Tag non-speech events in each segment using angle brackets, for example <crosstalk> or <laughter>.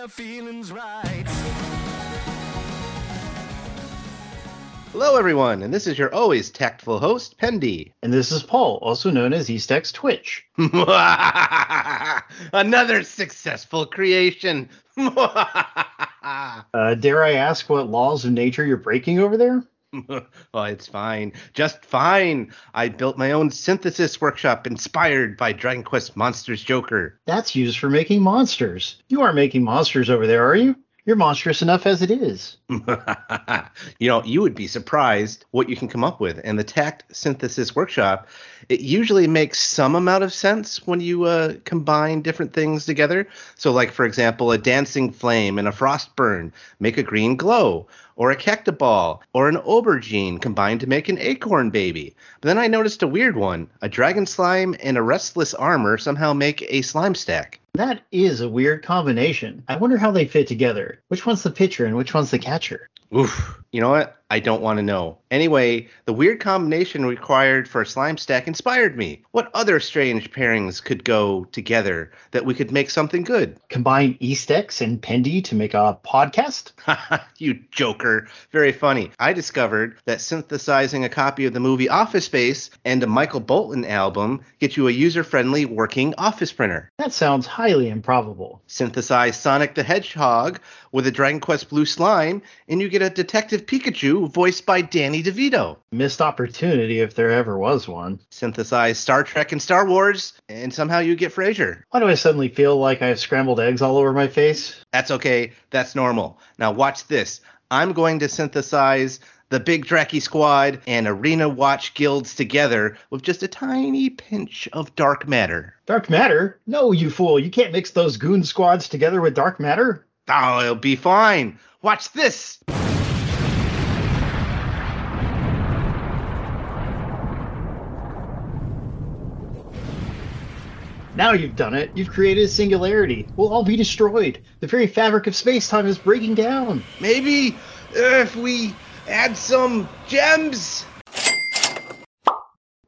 the feelings right. Hello, everyone, and this is your always tactful host, Pendy. And this is Paul, also known as Eastex Twitch. <laughs> Another successful creation. <laughs> Uh, dare I ask what laws of nature you're breaking over there? <laughs> oh, it's fine. Just fine. I built my own synthesis workshop inspired by Dragon Quest Monsters Joker. That's used for making monsters. You aren't making monsters over there, are you? You're monstrous enough as it is. <laughs> you know, you would be surprised what you can come up with. And the Tact Synthesis Workshop, it usually makes some amount of sense when you uh, combine different things together. So, like, for example, a dancing flame and a frost burn make a green glow, or a cactoball, or an aubergine combined to make an acorn baby. But then I noticed a weird one a dragon slime and a restless armor somehow make a slime stack. That is a weird combination. I wonder how they fit together. Which one's the pitcher and which one's the catcher? Oof. You know what? I don't want to know. Anyway, the weird combination required for a slime stack inspired me. What other strange pairings could go together that we could make something good? Combine Eastex and Pendy to make a podcast? <laughs> you joker. Very funny. I discovered that synthesizing a copy of the movie Office Space and a Michael Bolton album get you a user friendly working office printer. That sounds highly improbable. Synthesize Sonic the Hedgehog with a Dragon Quest Blue slime, and you get a Detective Pikachu voiced by Danny DeVito. Missed opportunity if there ever was one. Synthesize Star Trek and Star Wars, and somehow you get Frasier. Why do I suddenly feel like I have scrambled eggs all over my face? That's okay. That's normal. Now watch this. I'm going to synthesize the Big Dracky Squad and Arena Watch guilds together with just a tiny pinch of dark matter. Dark matter? No, you fool. You can't mix those goon squads together with dark matter. Oh, it'll be fine. Watch this. Now you've done it. You've created a singularity. We'll all be destroyed. The very fabric of space time is breaking down. Maybe if we add some gems.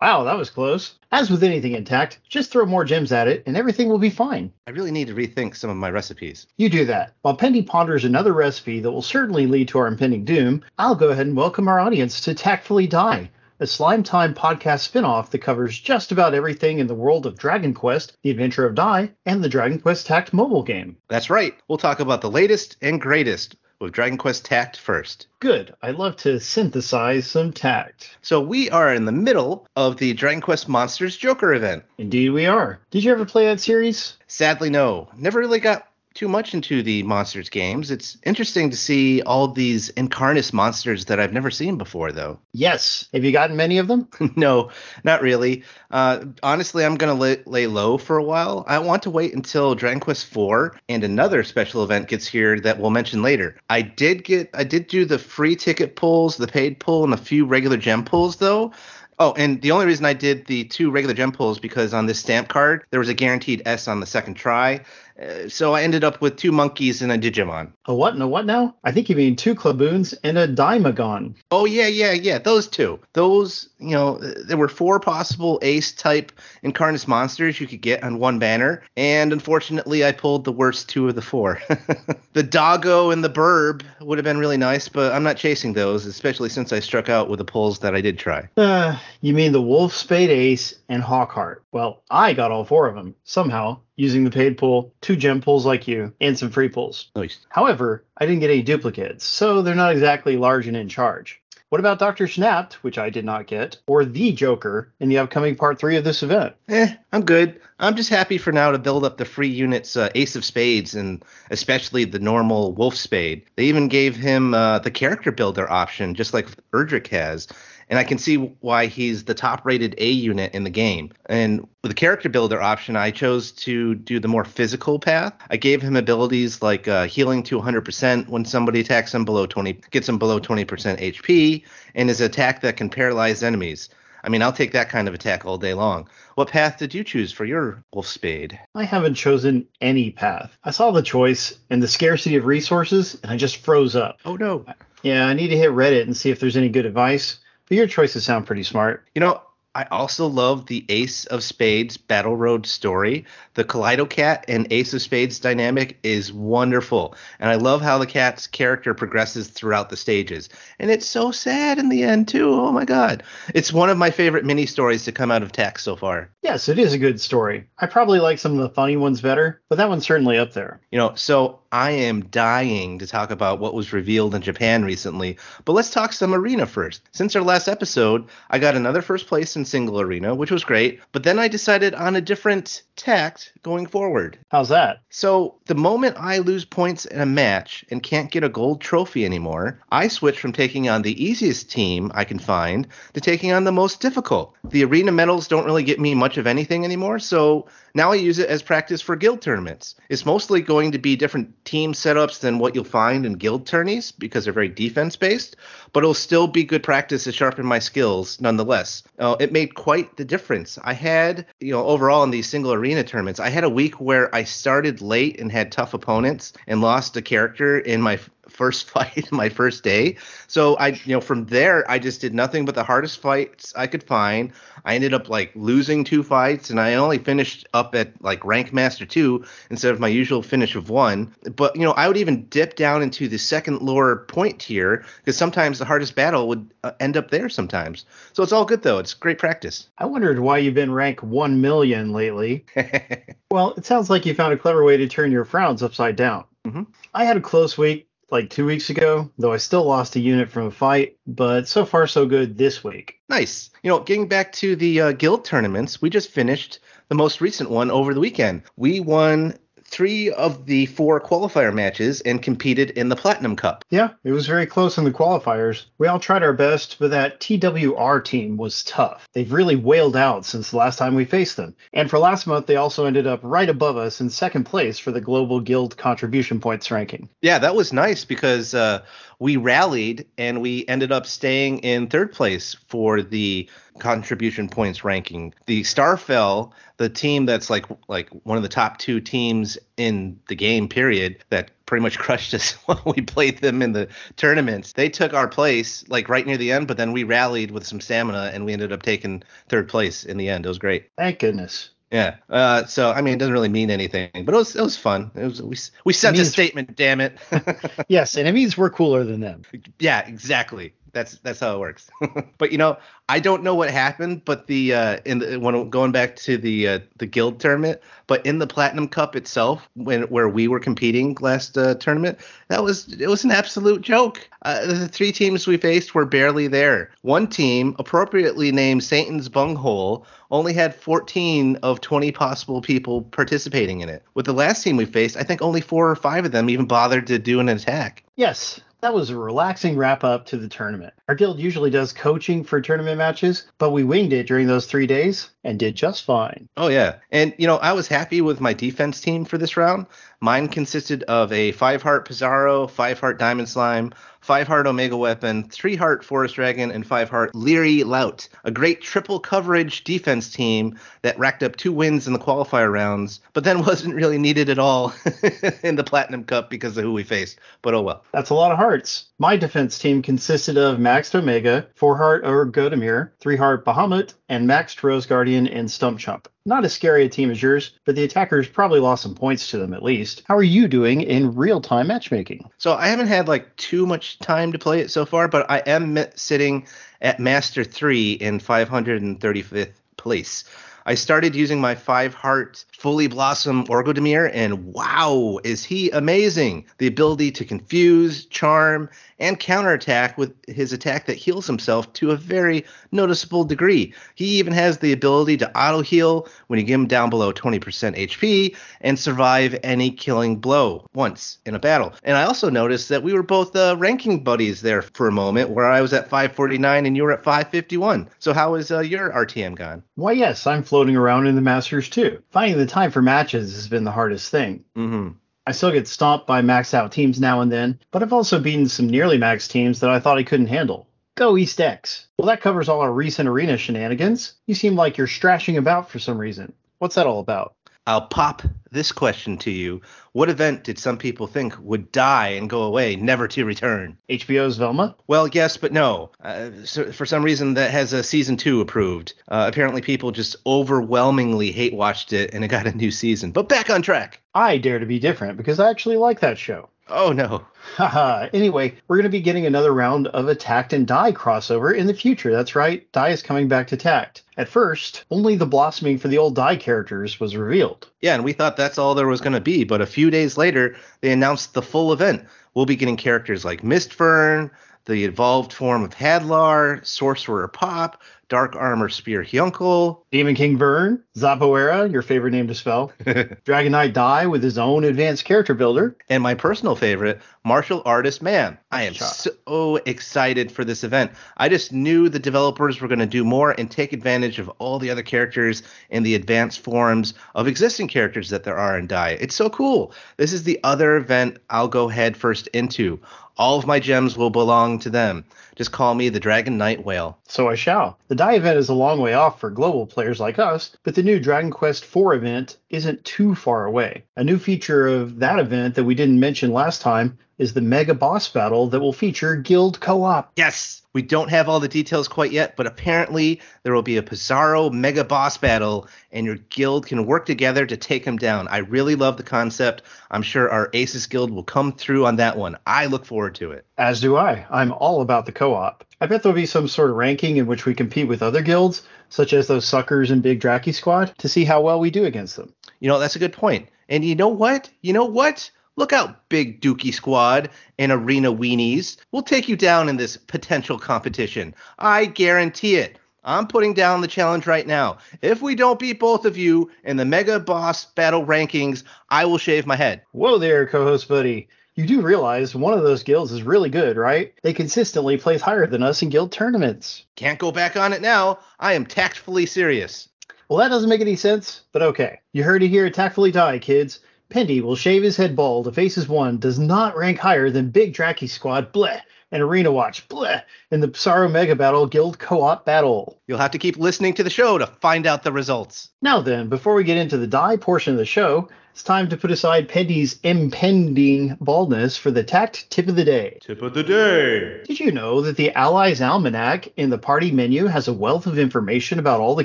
Wow, that was close. As with anything intact, just throw more gems at it and everything will be fine. I really need to rethink some of my recipes. You do that. While Pendy ponders another recipe that will certainly lead to our impending doom, I'll go ahead and welcome our audience to Tactfully Dai, a Slime Time podcast spin-off that covers just about everything in the world of Dragon Quest, The Adventure of Dai, and the Dragon Quest Tact mobile game. That's right. We'll talk about the latest and greatest with Dragon Quest Tact first. Good. I love to synthesize some tact. So we are in the middle of the Dragon Quest Monsters Joker event. Indeed, we are. Did you ever play that series? Sadly, no. Never really got too much into the monsters games. It's interesting to see all these incarnate monsters that I've never seen before, though. Yes. Have you gotten many of them? <laughs> no, not really. Uh, honestly, I'm going to lay, lay low for a while. I want to wait until Dragon Quest IV and another special event gets here that we'll mention later. I did get, I did do the free ticket pulls, the paid pull, and a few regular gem pulls, though. Oh, and the only reason I did the two regular gem pulls because on this stamp card there was a guaranteed S on the second try. Uh, so I ended up with two monkeys and a Digimon. A what and a what now? I think you mean two Klaboons and a Dimagon. Oh yeah, yeah, yeah. Those two. Those, you know, there were four possible ace type incarnate monsters you could get on one banner, and unfortunately I pulled the worst two of the four. <laughs> the Doggo and the Burb would have been really nice, but I'm not chasing those, especially since I struck out with the pulls that I did try. Uh, you mean the Wolf Spade Ace and Hawkheart. Well, I got all four of them somehow using the paid pool, two gem pulls like you, and some free pulls. Nice. However, I didn't get any duplicates, so they're not exactly large and in charge. What about Dr. Snapped, which I did not get, or The Joker in the upcoming part three of this event? Eh, I'm good. I'm just happy for now to build up the free units uh, Ace of Spades and especially the normal Wolf Spade. They even gave him uh, the character builder option, just like Erdrick has and I can see why he's the top rated A unit in the game. And with the character builder option, I chose to do the more physical path. I gave him abilities like uh, healing to 100% when somebody attacks him below 20, gets him below 20% HP, and his attack that can paralyze enemies. I mean, I'll take that kind of attack all day long. What path did you choose for your wolf spade? I haven't chosen any path. I saw the choice and the scarcity of resources, and I just froze up. Oh no. Yeah, I need to hit Reddit and see if there's any good advice. But your choices sound pretty smart. You know, I also love the Ace of Spades Battle Road story. The Kaleido Cat and Ace of Spades dynamic is wonderful. And I love how the cat's character progresses throughout the stages. And it's so sad in the end, too. Oh my God. It's one of my favorite mini stories to come out of Tech so far. Yes, it is a good story. I probably like some of the funny ones better, but that one's certainly up there. You know, so I am dying to talk about what was revealed in Japan recently, but let's talk some arena first. Since our last episode, I got another first place in single arena, which was great, but then I decided on a different tact going forward. How's that? So, the moment I lose points in a match and can't get a gold trophy anymore, I switch from taking on the easiest team I can find to taking on the most difficult. The arena medals don't really get me much of anything anymore, so now I use it as practice for guild tournaments. It's mostly going to be different team setups than what you'll find in guild tourneys because they're very defense based, but it'll still be good practice to sharpen my skills nonetheless. Uh, it made quite the difference. I had, you know, overall in these single arena tournaments, I had a week where I started late and had tough opponents and lost a character in my first <laughs> fight my first day. So I, you know, from there I just did nothing but the hardest fights I could find. I ended up like losing two fights, and I only finished up at like rank master two instead of my usual finish of one. But you know, I would even dip down into the second lower point tier because sometimes the hardest battle would uh, end up there sometimes. So it's all good though. It's great practice. I wondered why you've been rank one million lately. <laughs> well, it sounds like you found a clever way to turn your frowns upside down. Mm-hmm. I had a close week like two weeks ago, though I still lost a unit from a fight, but so far so good this week. Nice. You know, getting back to the uh, guild tournaments, we just finished the most recent one over the weekend. We won three of the four qualifier matches and competed in the Platinum Cup. Yeah, it was very close in the qualifiers. We all tried our best, but that TWR team was tough. They've really wailed out since the last time we faced them. And for last month, they also ended up right above us in second place for the Global Guild Contribution Points ranking. Yeah, that was nice because uh, we rallied and we ended up staying in third place for the contribution points ranking. The Starfell, the team that's like like one of the top two teams in the game period that pretty much <laughs> crushed us <laughs> when we played them in the tournaments. They took our place like right near the end, but then we rallied with some stamina and we ended up taking third place in the end. It was great. Thank goodness. Yeah. Uh, so I mean, it doesn't really mean anything, but it was it was fun. It was we we sent a statement. Damn it. <laughs> yes, and it means we're cooler than them. Yeah, exactly. That's that's how it works. <laughs> but you know, I don't know what happened, but the uh, in the when going back to the uh, the guild tournament, but in the Platinum Cup itself, when where we were competing last uh, tournament, that was it was an absolute joke. Uh, the three teams we faced were barely there. One team, appropriately named Satan's Bunghole, only had 14 of 20 possible people participating in it. With the last team we faced, I think only four or five of them even bothered to do an attack. Yes, that was a relaxing wrap up to the tournament. Our guild usually does coaching for tournament matches, but we winged it during those three days and did just fine. Oh, yeah. And, you know, I was happy with my defense team for this round. Mine consisted of a five heart Psaro, five heart Diamond Slime, five heart Omega Weapon, three heart Forest Dragon, and five heart Leary Lout. A great triple coverage defense team that racked up two wins in the qualifier rounds, but then <laughs> wasn't really needed at all <laughs> in the Platinum Cup because of who we faced. But oh well. That's a lot of hearts. My defense team consisted of Maxed Omega, four heart Godamir, three heart Bahamut, and Maxed Rose Guardian and Stump Chump. Not as scary a team as yours, but the attackers probably lost some points to them at least. How are you doing in real time matchmaking? So I haven't had like too much time to play it so far, but I am sitting at Master 3 in 535th place. I started using my five heart fully blossom Orgodemir, and wow, is he amazing! The ability to confuse, charm, and counterattack with his attack that heals himself to a very noticeable degree. He even has the ability to auto heal when you get him down below 20% HP and survive any killing blow once in a battle. And I also noticed that we were both uh, ranking buddies there for a moment, where I was at 549 and you were at 551. So how is uh, your RTM gone? Why, yes, I'm floating around in the Masters too. Finding the time for matches has been the hardest thing. Mm-hmm. I still get stomped by maxed out teams now and then, but I've also beaten some nearly maxed teams that I thought I couldn't handle. Go East X. Well, that covers all our recent arena shenanigans. You seem like you're strashing about for some reason. What's that all about? I'll pop this question to you. What event did some people think would die and go away, never to return? HBO's Velma? Well, yes, but no. Uh, so for some reason, that has a season two approved. Uh, apparently, people just overwhelmingly hate watched it, and it got a new season. But back on track. I dare to be different because I actually like that show. Oh no. <laughs> Anyway, we're going to be getting another round of a Tact and Dai crossover in the future. That's right, Dai is coming back to Tact. At first, only the blossoming for the old Dai characters was revealed. Yeah, and we thought that's all there was going to be, but a few days later, they announced the full event. We'll be getting characters like Mistvearn, the evolved form of Hadlar, Sorcerer Pop, Dark Armor Spear Hyunkel, Demon King Vearn, Zaboera, your favorite name to spell, <laughs> Dragon Knight Dai with his own advanced character builder, and my personal favorite, Martial Artist Man. I am so excited for this event. I just knew the developers were going to do more and take advantage of all the other characters and the advanced forms of existing characters that there are in Dai. It's so cool. This is the other event I'll go head first into. All of my gems will belong to them. Just call me the Dragon Knight Whale. So I shall. The Dai event is a long way off for global players like us, but the new Dragon Quest IV event isn't too far away. A new feature of that event that we didn't mention last time is the mega boss battle that will feature guild co-op. Yes. We don't have all the details quite yet, but apparently there will be a Psaro mega boss battle, and your guild can work together to take him down. I really love the concept. I'm sure our Aces guild will come through on that one. I look forward to it. As do I. I'm all about the co op. I bet there'll be some sort of ranking in which we compete with other guilds, such as those suckers in Big Dracky Squad, to see how well we do against them. You know, that's a good point. And you know what? You know what? Look out, Big Dookie Squad and Arena Weenies. We'll take you down in this potential competition. I guarantee it. I'm putting down the challenge right now. If we don't beat both of you in the Mega Boss Battle rankings, I will shave my head. Whoa there, co host buddy. You do realize one of those guilds is really good, right? They consistently place higher than us in guild tournaments. Can't go back on it now. I am tactfully serious. Well, that doesn't make any sense, but okay. You heard it here at Tactfully Dai, kids. Pendy will shave his head bald if Aces 1 does not rank higher than Big Dracky Squad, bleh, and Arena Watch, bleh, in the Psaro Mega Battle Guild Co-op Battle. You'll have to keep listening to the show to find out the results. Now then, before we get into the Dai portion of the show, it's time to put aside Pendy's impending baldness for the tact tip of the day. Tip of the day. Did you know that the Allies Almanac in the party menu has a wealth of information about all the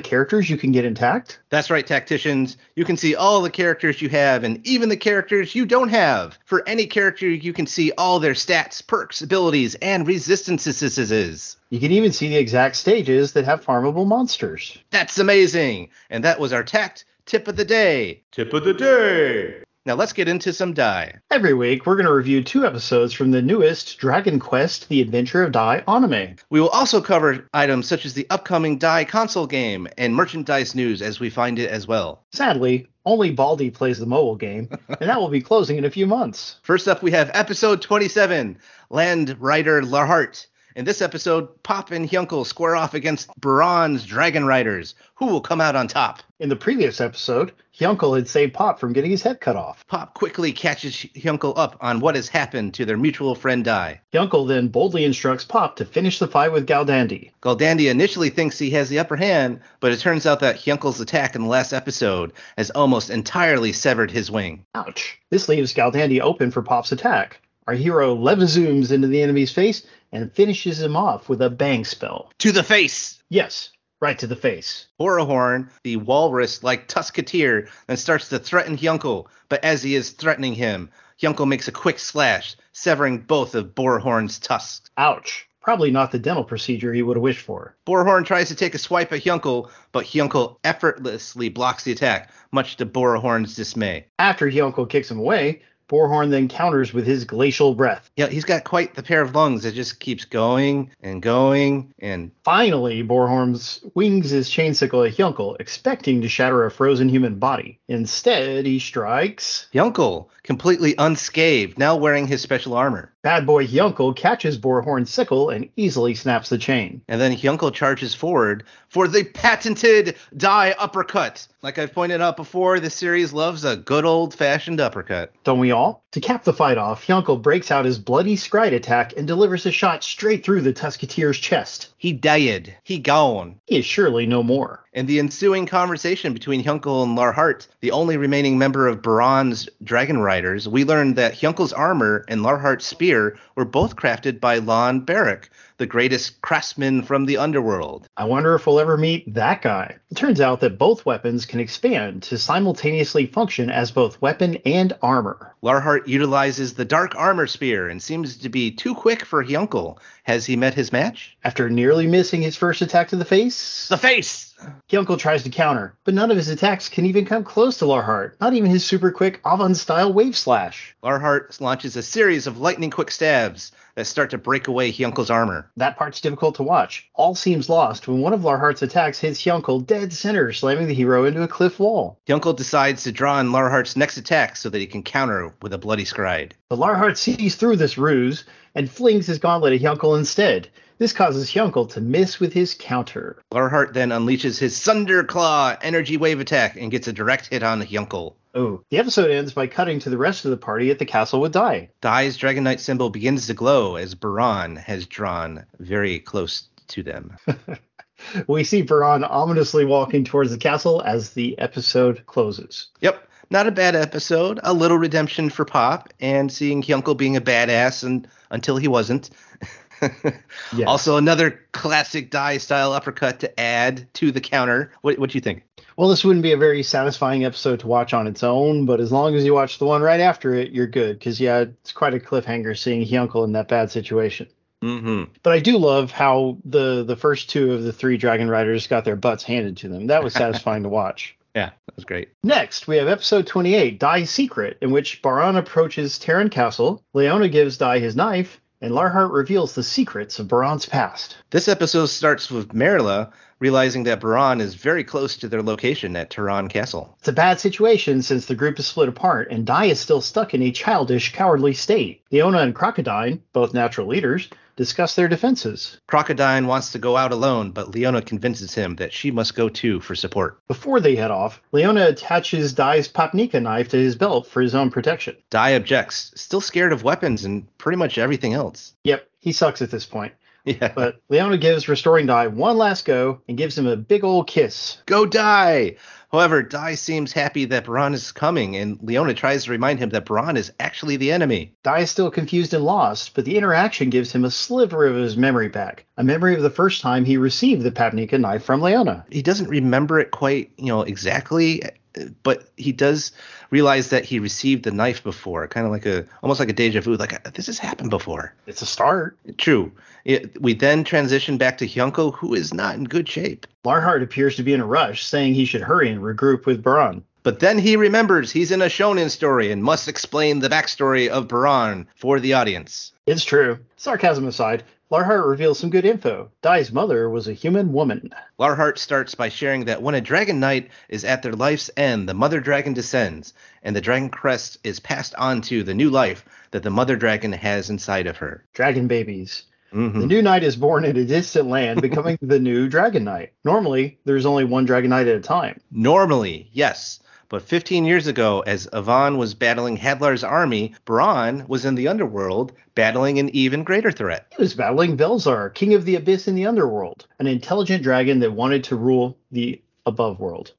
characters you can get intact? That's right, tacticians. You can see all the characters you have and even the characters you don't have. For any character, you can see all their stats, perks, abilities, and resistances. You can even see the exact stages that have farmable monsters. That's amazing. And that was our tact tip of the day. Tip of the day. Now let's get into some Dai. Every week, we're going to review two episodes from the newest Dragon Quest The Adventure of Dai anime. We will also cover items such as the upcoming Dai console game and merchandise news as we find it as well. Sadly, only Baldy plays the mobile game, <laughs> and that will be closing in a few months. First up, we have episode 27 Land Rider Larhart. In this episode, Pop and Hyunkel square off against Baran's Dragon Riders. Who will come out on top? In the previous episode, Hyunkel had saved Pop from getting his head cut off. Pop quickly catches Hyunkel up on what has happened to their mutual friend Dai. Hyunkel then boldly instructs Pop to finish the fight with Galdandi. Galdandi initially thinks he has the upper hand, but it turns out that Hyunkel's attack in the last episode has almost entirely severed his wing. Ouch. This leaves Galdandi open for Pop's attack. Our hero levizooms into the enemy's face and finishes him off with a bang spell. To the face! Yes, right to the face. Borahorn, the walrus like Tusketeer, then starts to threaten Hyunkel, but as he is threatening him, Hyunkel makes a quick slash, severing both of Borahorn's tusks. Ouch. Probably not the dental procedure he would have wished for. Borahorn tries to take a swipe at Hyunkel, but Hyunkel effortlessly blocks the attack, much to Borahorn's dismay. After Hyunkel kicks him away, Borahorn then counters with his glacial breath. Yeah, he's got quite the pair of lungs that just keeps going and going and. Finally, Borahorn wings his chainsickle at Hyunkel, expecting to shatter a frozen human body. Instead, he strikes. Hyunkel, completely unscathed, now wearing his special armor. Bad boy Hyunkel catches Borahorn's sickle and easily snaps the chain. And then Hyunkel charges forward for the patented Dai uppercut. Like I've pointed out before, the series loves a good old fashioned uppercut. Don't we all? To cap the fight off, Hyunkel breaks out his bloody scryde attack and delivers a shot straight through the Tusketeer's chest. He died. He gone. He is surely no more. In the ensuing conversation between Hyunkel and Larhart, the only remaining member of Baran's Dragon Riders, we learn that Hyunkel's armor and Larhart's spear were both crafted by Lon Barrick, the greatest craftsman from the underworld. I wonder if we'll ever meet that guy. It turns out that both weapons can expand to simultaneously function as both weapon and armor. Larhart utilizes the Dark Armor Spear and seems to be too quick for Hyunkel. Has he met his match? After nearly missing his first attack to the face, The face! Hyunkel tries to counter, but none of his attacks can even come close to Larhart, not even his super quick Avan style wave slash. Larhart launches a series of lightning quick stabs that start to break away Hyunkel's armor. That part's difficult to watch. All seems lost when one of Larhart's attacks hits Hyunkel dead center, slamming the hero into a cliff wall. Hyunkel decides to draw on Larhart's next attack so that he can counter with a bloody scryde. But Larhart sees through this ruse and flings his gauntlet at Hyunkel instead. This causes Hyunkel to miss with his counter. Larhart then unleashes his Thunder Claw energy wave attack and gets a direct hit on Hyunkel. Oh, the episode ends by cutting to the rest of the party at the castle with Dai. Dai's Dragon Knight symbol begins to glow as Baran has drawn very close to them. <laughs> We see Baran ominously walking towards the castle as the episode closes. Yep, not a bad episode. A little redemption for Pop and seeing Hyunkel being a badass and until he wasn't. <laughs> <laughs> Yes. Also, another classic Dai style uppercut to add to the counter. What what do you think? Well, this wouldn't be a very satisfying episode to watch on its own, but as long as you watch the one right after it, you're good. Because, yeah, it's quite a cliffhanger seeing Hyunkel in that bad situation. Mm-hmm. But I do love how the the first two of the three Dragon Riders got their butts handed to them. That was <laughs> satisfying to watch. Yeah, that was great. Next, we have episode 28, Dai's Secret, in which Baran approaches Terran Castle, Leona gives Dai his knife, and Larhart reveals the secrets of Baran's past. This episode starts with Marilla realizing that Baran is very close to their location at Terran Castle. It's a bad situation since the group is split apart and Dai is still stuck in a childish, cowardly state. Leona and Crocodine, both natural leaders, discuss their defenses. Crocodine wants to go out alone, but Leona convinces him that she must go too for support. Before they head off, Leona attaches Dai's Papnika knife to his belt for his own protection. Dai objects, still scared of weapons and pretty much everything else. Yep, he sucks at this point. <laughs> Yeah. But Leona gives restoring Dai one last go and gives him a big old kiss. Go Dai! However, Dai seems happy that Baran is coming, and Leona tries to remind him that Baran is actually the enemy. Dai is still confused and lost, but the interaction gives him a sliver of his memory back. A memory of the first time he received the Papnika knife from Leona. He doesn't remember it quite, you know, exactly, but he does realize that he received the knife before, kind of like a almost like a deja vu, like this has happened before. It's a start. True. It, we then transition back to Hyunkel, who is not in good shape. Larhart appears to be in a rush, saying he should hurry and regroup with Baran. But then he remembers he's in a shonen story and must explain the backstory of Baran for the audience. It's true. Sarcasm aside, Larhart reveals some good info. Dai's mother was a human woman. Larhart starts by sharing that when a dragon knight is at their life's end, the mother dragon descends, and the dragon crest is passed on to the new life that the mother dragon has inside of her. Dragon babies. Mhm. The new knight is born in a distant land, <laughs> becoming the new dragon knight. Normally, there's only one dragon knight at a time. Normally, yes. But 15 years ago, as Avan was battling Hadlar's army, Baran was in the underworld battling an even greater threat. He was battling Velzar, king of the abyss in the underworld, an intelligent dragon that wanted to rule the above world.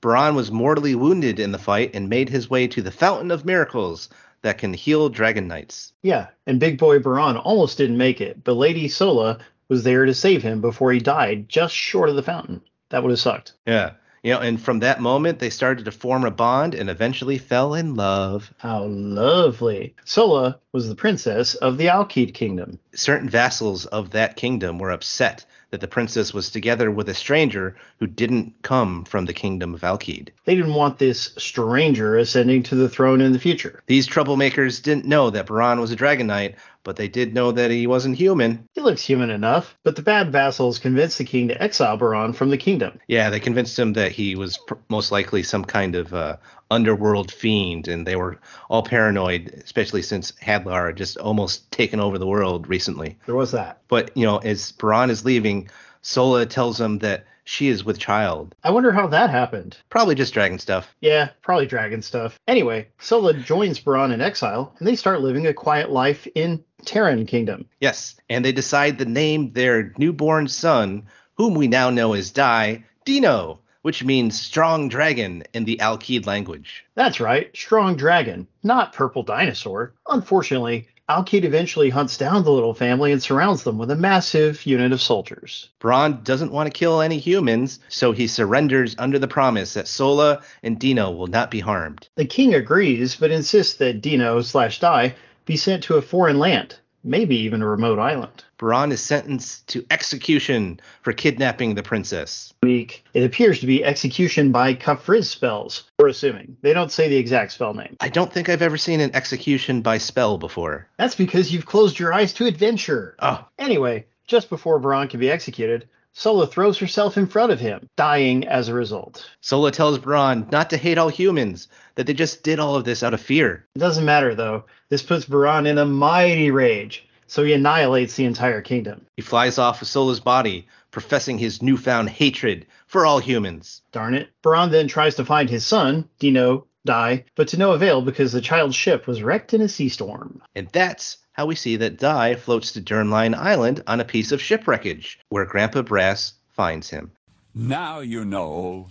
Baran was mortally wounded in the fight and made his way to the Fountain of Miracles that can heal dragon knights. Yeah, and Big Boy Baran almost didn't make it, but Lady Sola was there to save him before he died just short of the fountain. That would have sucked. Yeah. You know, and from that moment, they started to form a bond and eventually fell in love. How lovely. Sola was the princess of the Alkid kingdom. Certain vassals of that kingdom were upset that the princess was together with a stranger who didn't come from the kingdom of Alkid. They didn't want this stranger ascending to the throne in the future. These troublemakers didn't know that Baran was a dragon knight, but they did know that he wasn't human. He looks human enough, but the bad vassals convinced the king to exile Baran from the kingdom. Yeah, they convinced him that he was pr- most likely some kind of uh, underworld fiend, and they were all paranoid, especially since Hadlar had just almost taken over the world recently. There was that. But, you know, as Baran is leaving, Sola tells him that she is with child. I wonder how that happened. Probably just dragon stuff. Yeah, probably dragon stuff. Anyway, Sola joins Baran in exile, and they start living a quiet life in Terran Kingdom. Yes, and they decide to name their newborn son, whom we now know as Dai, Dino, which means strong dragon in the Alkid language. That's right, strong dragon, not purple dinosaur. Unfortunately, Alkid eventually hunts down the little family and surrounds them with a massive unit of soldiers. Baran doesn't want to kill any humans, so he surrenders under the promise that Sola and Dino will not be harmed. The king agrees, but insists that Dino slash Dai be sent to a foreign land, maybe even a remote island. Baran is sentenced to execution for kidnapping the princess. Week. It appears to be execution by Kafrizz spells. We're assuming. They don't say the exact spell name. I don't think I've ever seen an execution by spell before. That's because you've closed your eyes to adventure. Oh, Anyway, just before Baran can be executed, Sola throws herself in front of him, dying as a result. Sola tells Baran not to hate all humans, that they just did all of this out of fear. It doesn't matter though. This puts Baran in a mighty rage, so he annihilates the entire kingdom. He flies off with Sola's body, professing his newfound hatred for all humans. Darn it. Baran then tries to find his son, Dino, Dai, but to no avail because the child's ship was wrecked in a sea storm. And that's how we see that Dai floats to Dermline Island on a piece of shipwreckage, where Grandpa Brass finds him. Now you know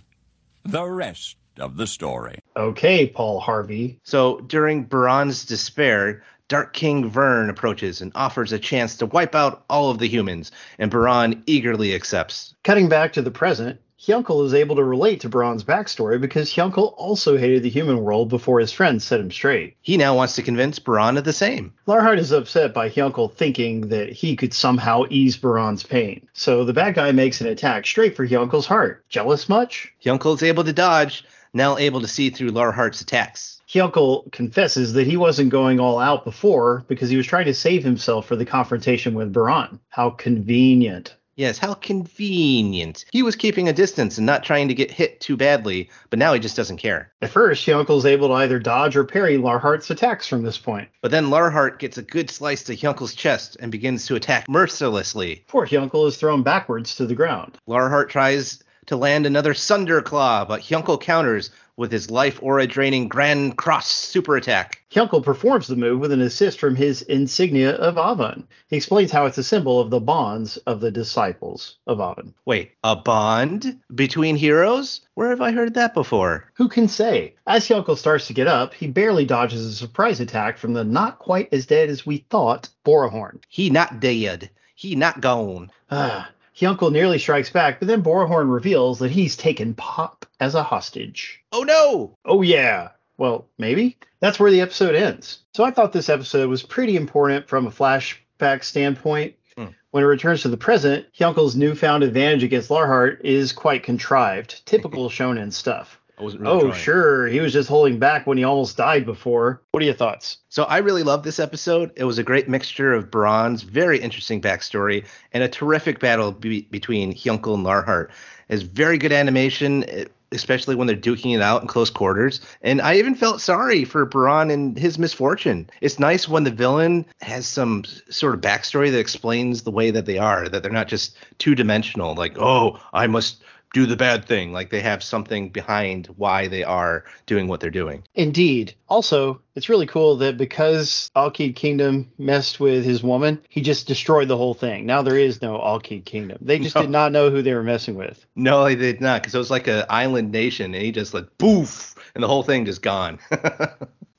the rest of the story. Okay, Paul Harvey. So during Baran's despair, Dark King Vearn approaches and offers a chance to wipe out all of the humans, and Baran eagerly accepts. Cutting back to the present, Hyunkel is able to relate to Baran's backstory because Hyunkel also hated the human world before his friends set him straight. He now wants to convince Baran of the same. Larhart is upset by Hyunkel thinking that he could somehow ease Baran's pain. So the bad guy makes an attack straight for Hyunkel's heart. Jealous much? Hyunkel is able to dodge, now able to see through Larhart's attacks. Hyunkel confesses that he wasn't going all out before because he was trying to save himself for the confrontation with Baran. How convenient. Yes, how convenient. He was keeping a distance and not trying to get hit too badly, but now he just doesn't care. At first, Hyunkel's able to either dodge or parry Larhart's attacks from this point. But then Larhart gets a good slice to Hyunkel's chest and begins to attack mercilessly. Poor Hyunkel is thrown backwards to the ground. Larhart tries to land another Sunder Claw, but Hyunkel counters with his life aura draining Grand Cross super attack. Hyunkel performs the move with an assist from his insignia of Avan. He explains how it's a symbol of the bonds of the disciples of Avan. Wait, a bond between heroes? Where have I heard that before? Who can say? As Hyunkel starts to get up, he barely dodges a surprise attack from the not quite as dead as we thought Borahorn. He not dead. He not gone. Ah, Hyunkel nearly strikes back, but then Borahorn reveals that he's taken Pop as a hostage. Oh no! Oh, yeah. Well, maybe. That's where the episode ends. So I thought this episode was pretty important from a flashback standpoint. Hmm. When it returns to the present, Hyunkel's newfound advantage against Larhart is quite contrived, typical <laughs> shonen stuff. I wasn't really Oh, trying. sure. He was just holding back when he almost died before. What are your thoughts? So I really love this episode. It was a great mixture of Baran's very interesting backstory and a terrific battle be- between Hyunkel and Larhart. It's very good animation, especially when they're duking it out in close quarters. And I even felt sorry for Baran and his misfortune. It's nice when the villain has some sort of backstory that explains the way that they are, that they're not just two dimensional, like, oh, I must do the bad thing. Like they have something behind why they are doing what they're doing. Indeed. Also, it's really cool that because Alkid Kingdom messed with his woman, he just destroyed the whole thing. Now there is no Alkid Kingdom. They just No. did not know who they were messing with. No, they did not, because it was like an island nation, and he just like poof, and the whole thing just gone. <laughs>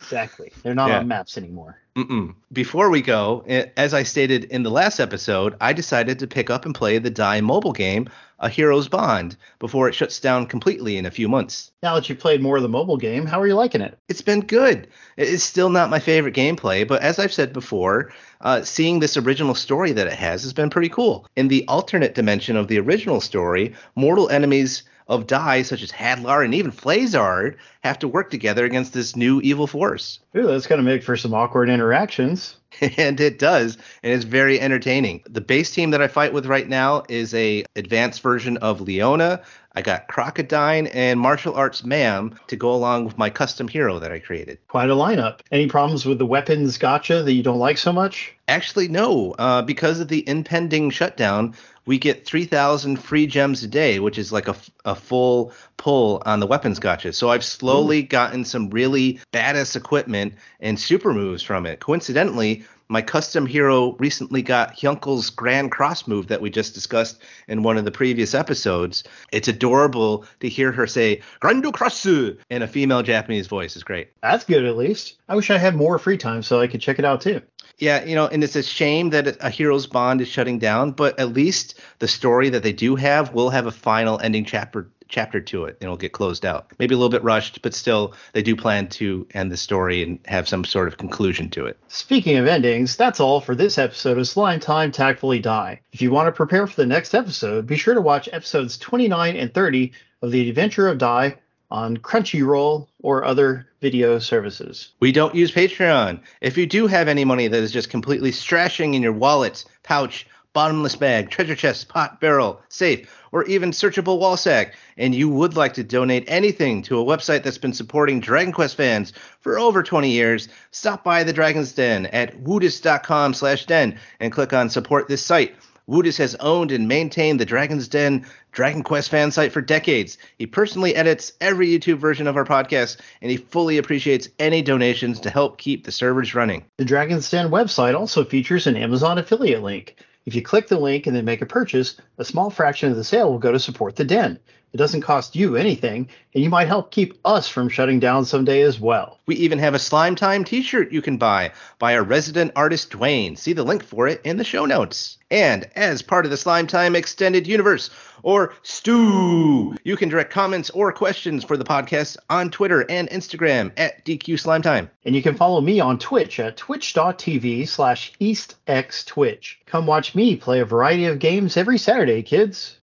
Exactly. They're not Yeah. on maps anymore. Mm-mm. Before we go, as I stated in the last episode, I decided to pick up and play the Dai mobile game, A Hero's Bond, before it shuts down completely in a few months. Now that you've played more of the mobile game, how are you liking it? It's been good. It's still not my favorite gameplay, but as I've said before, uh, seeing this original story that it has has been pretty cool. In the alternate dimension of the original story, mortal enemies of Dai, such as Hadlar and even Flazzard, have to work together against this new evil force. Ooh, that's going to make for some awkward interactions. <laughs> and it does and it's very entertaining the base team that i fight with right now is a advanced version of leona I got Crocodine and Martial Arts Ma'am to go along with my custom hero that I created. Quite a lineup. Any problems with the weapons gacha that you don't like so much? Actually, no. Uh, because of the impending shutdown, we get 3,000 free gems a day, which is like a, a full pull on the weapons gacha. So I've slowly Ooh. gotten some really badass equipment and super moves from it. Coincidentally, my custom hero recently got Hyunkel's Grand Cross move that we just discussed in one of the previous episodes. It's adorable to hear her say Grandu Krassu in a female Japanese voice. is great. That's good at least. I wish I had more free time so I could check it out too. Yeah, you know, and it's a shame that a hero's bond is shutting down, but at least the story that they do have will have a final ending chapter chapter to it and it'll get closed out. Maybe a little bit rushed, but still they do plan to end the story and have some sort of conclusion to it. Speaking of endings, that's all for this episode of Slime Time Tactfully Dai. If you want to prepare for the next episode, be sure to watch episodes 29 and 30 of The Adventure of Dai on Crunchyroll or other video services. We don't use Patreon. If you do have any money that is just completely strashing in your wallet, pouch, bottomless bag, treasure chest, pot, barrel, safe, or even searchable wall sack, and you would like to donate anything to a website that's been supporting Dragon Quest fans for over 20 years, stop by the Dragon's Den at woodus.com slash den and click on support this site. Woodus has owned and maintained the Dragon's Den Dragon Quest fan site for decades. He personally edits every YouTube version of our podcast, and he fully appreciates any donations to help keep the servers running. The Dragon's Den website also features an Amazon affiliate link. If you click the link and then make a purchase, a small fraction of the sale will go to support the den. It doesn't cost you anything, and you might help keep us from shutting down someday as well. We even have a Slime Time t shirt you can buy by our resident artist Dwayne. See the link for it in the show notes. And as part of the Slime Time Extended Universe, or Stew, you can direct comments or questions for the podcast on Twitter and Instagram at DQ Slime Time. And you can follow me on Twitch at twitch.tv slash eastxtwitch. Come watch me play a variety of games every Saturday, kids.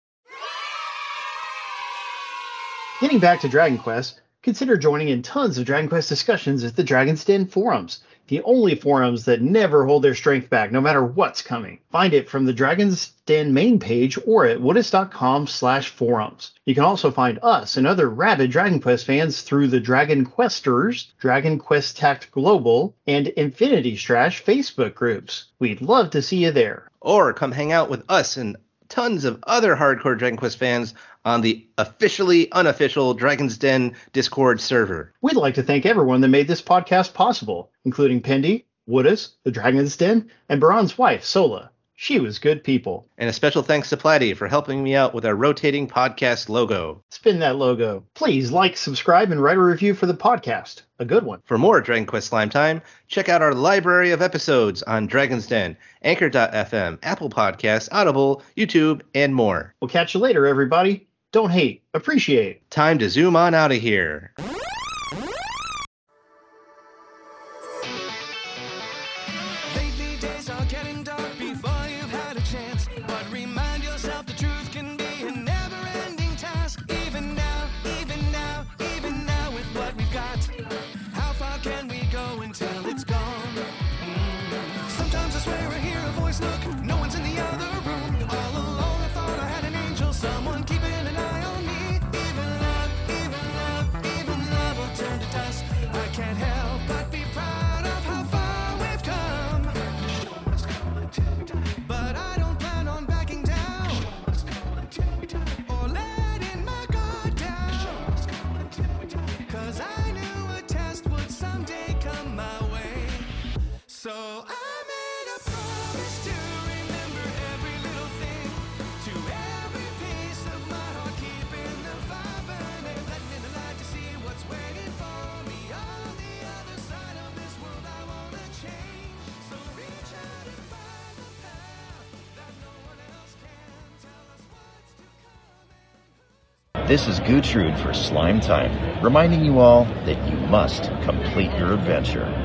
Getting back to Dragon Quest, consider joining in tons of Dragon Quest discussions at the Dragon's Den forums, the only forums that never hold their strength back no matter what's coming. Find it from the Dragon's Den main page or at woodus.com slash forums. You can also find us and other rabid Dragon Quest fans through the Dragon Questers, Dragon Quest Tact Global, and Infinity Strash Facebook groups. We'd love to see you there. Or come hang out with us and tons of other hardcore Dragon Quest fans on the officially unofficial Dragon's Den Discord server. We'd like to thank everyone that made this podcast possible, including Pendy, Woodus, the Dragon's Den, and Baran's wife, Sola. She was good people. And a special thanks to Platty for helping me out with our rotating podcast logo. Spin that logo. Please like, subscribe, and write a review for the podcast. A good one. For more Dragon Quest Slime Time, check out our library of episodes on Dragon's Den, Anchor.fm, Apple Podcasts, Audible, YouTube, and more. We'll catch you later, everybody. Don't hate, appreciate. Time to zoom on out of here. This is Gooch for Slime Time, reminding you all that you must complete your adventure.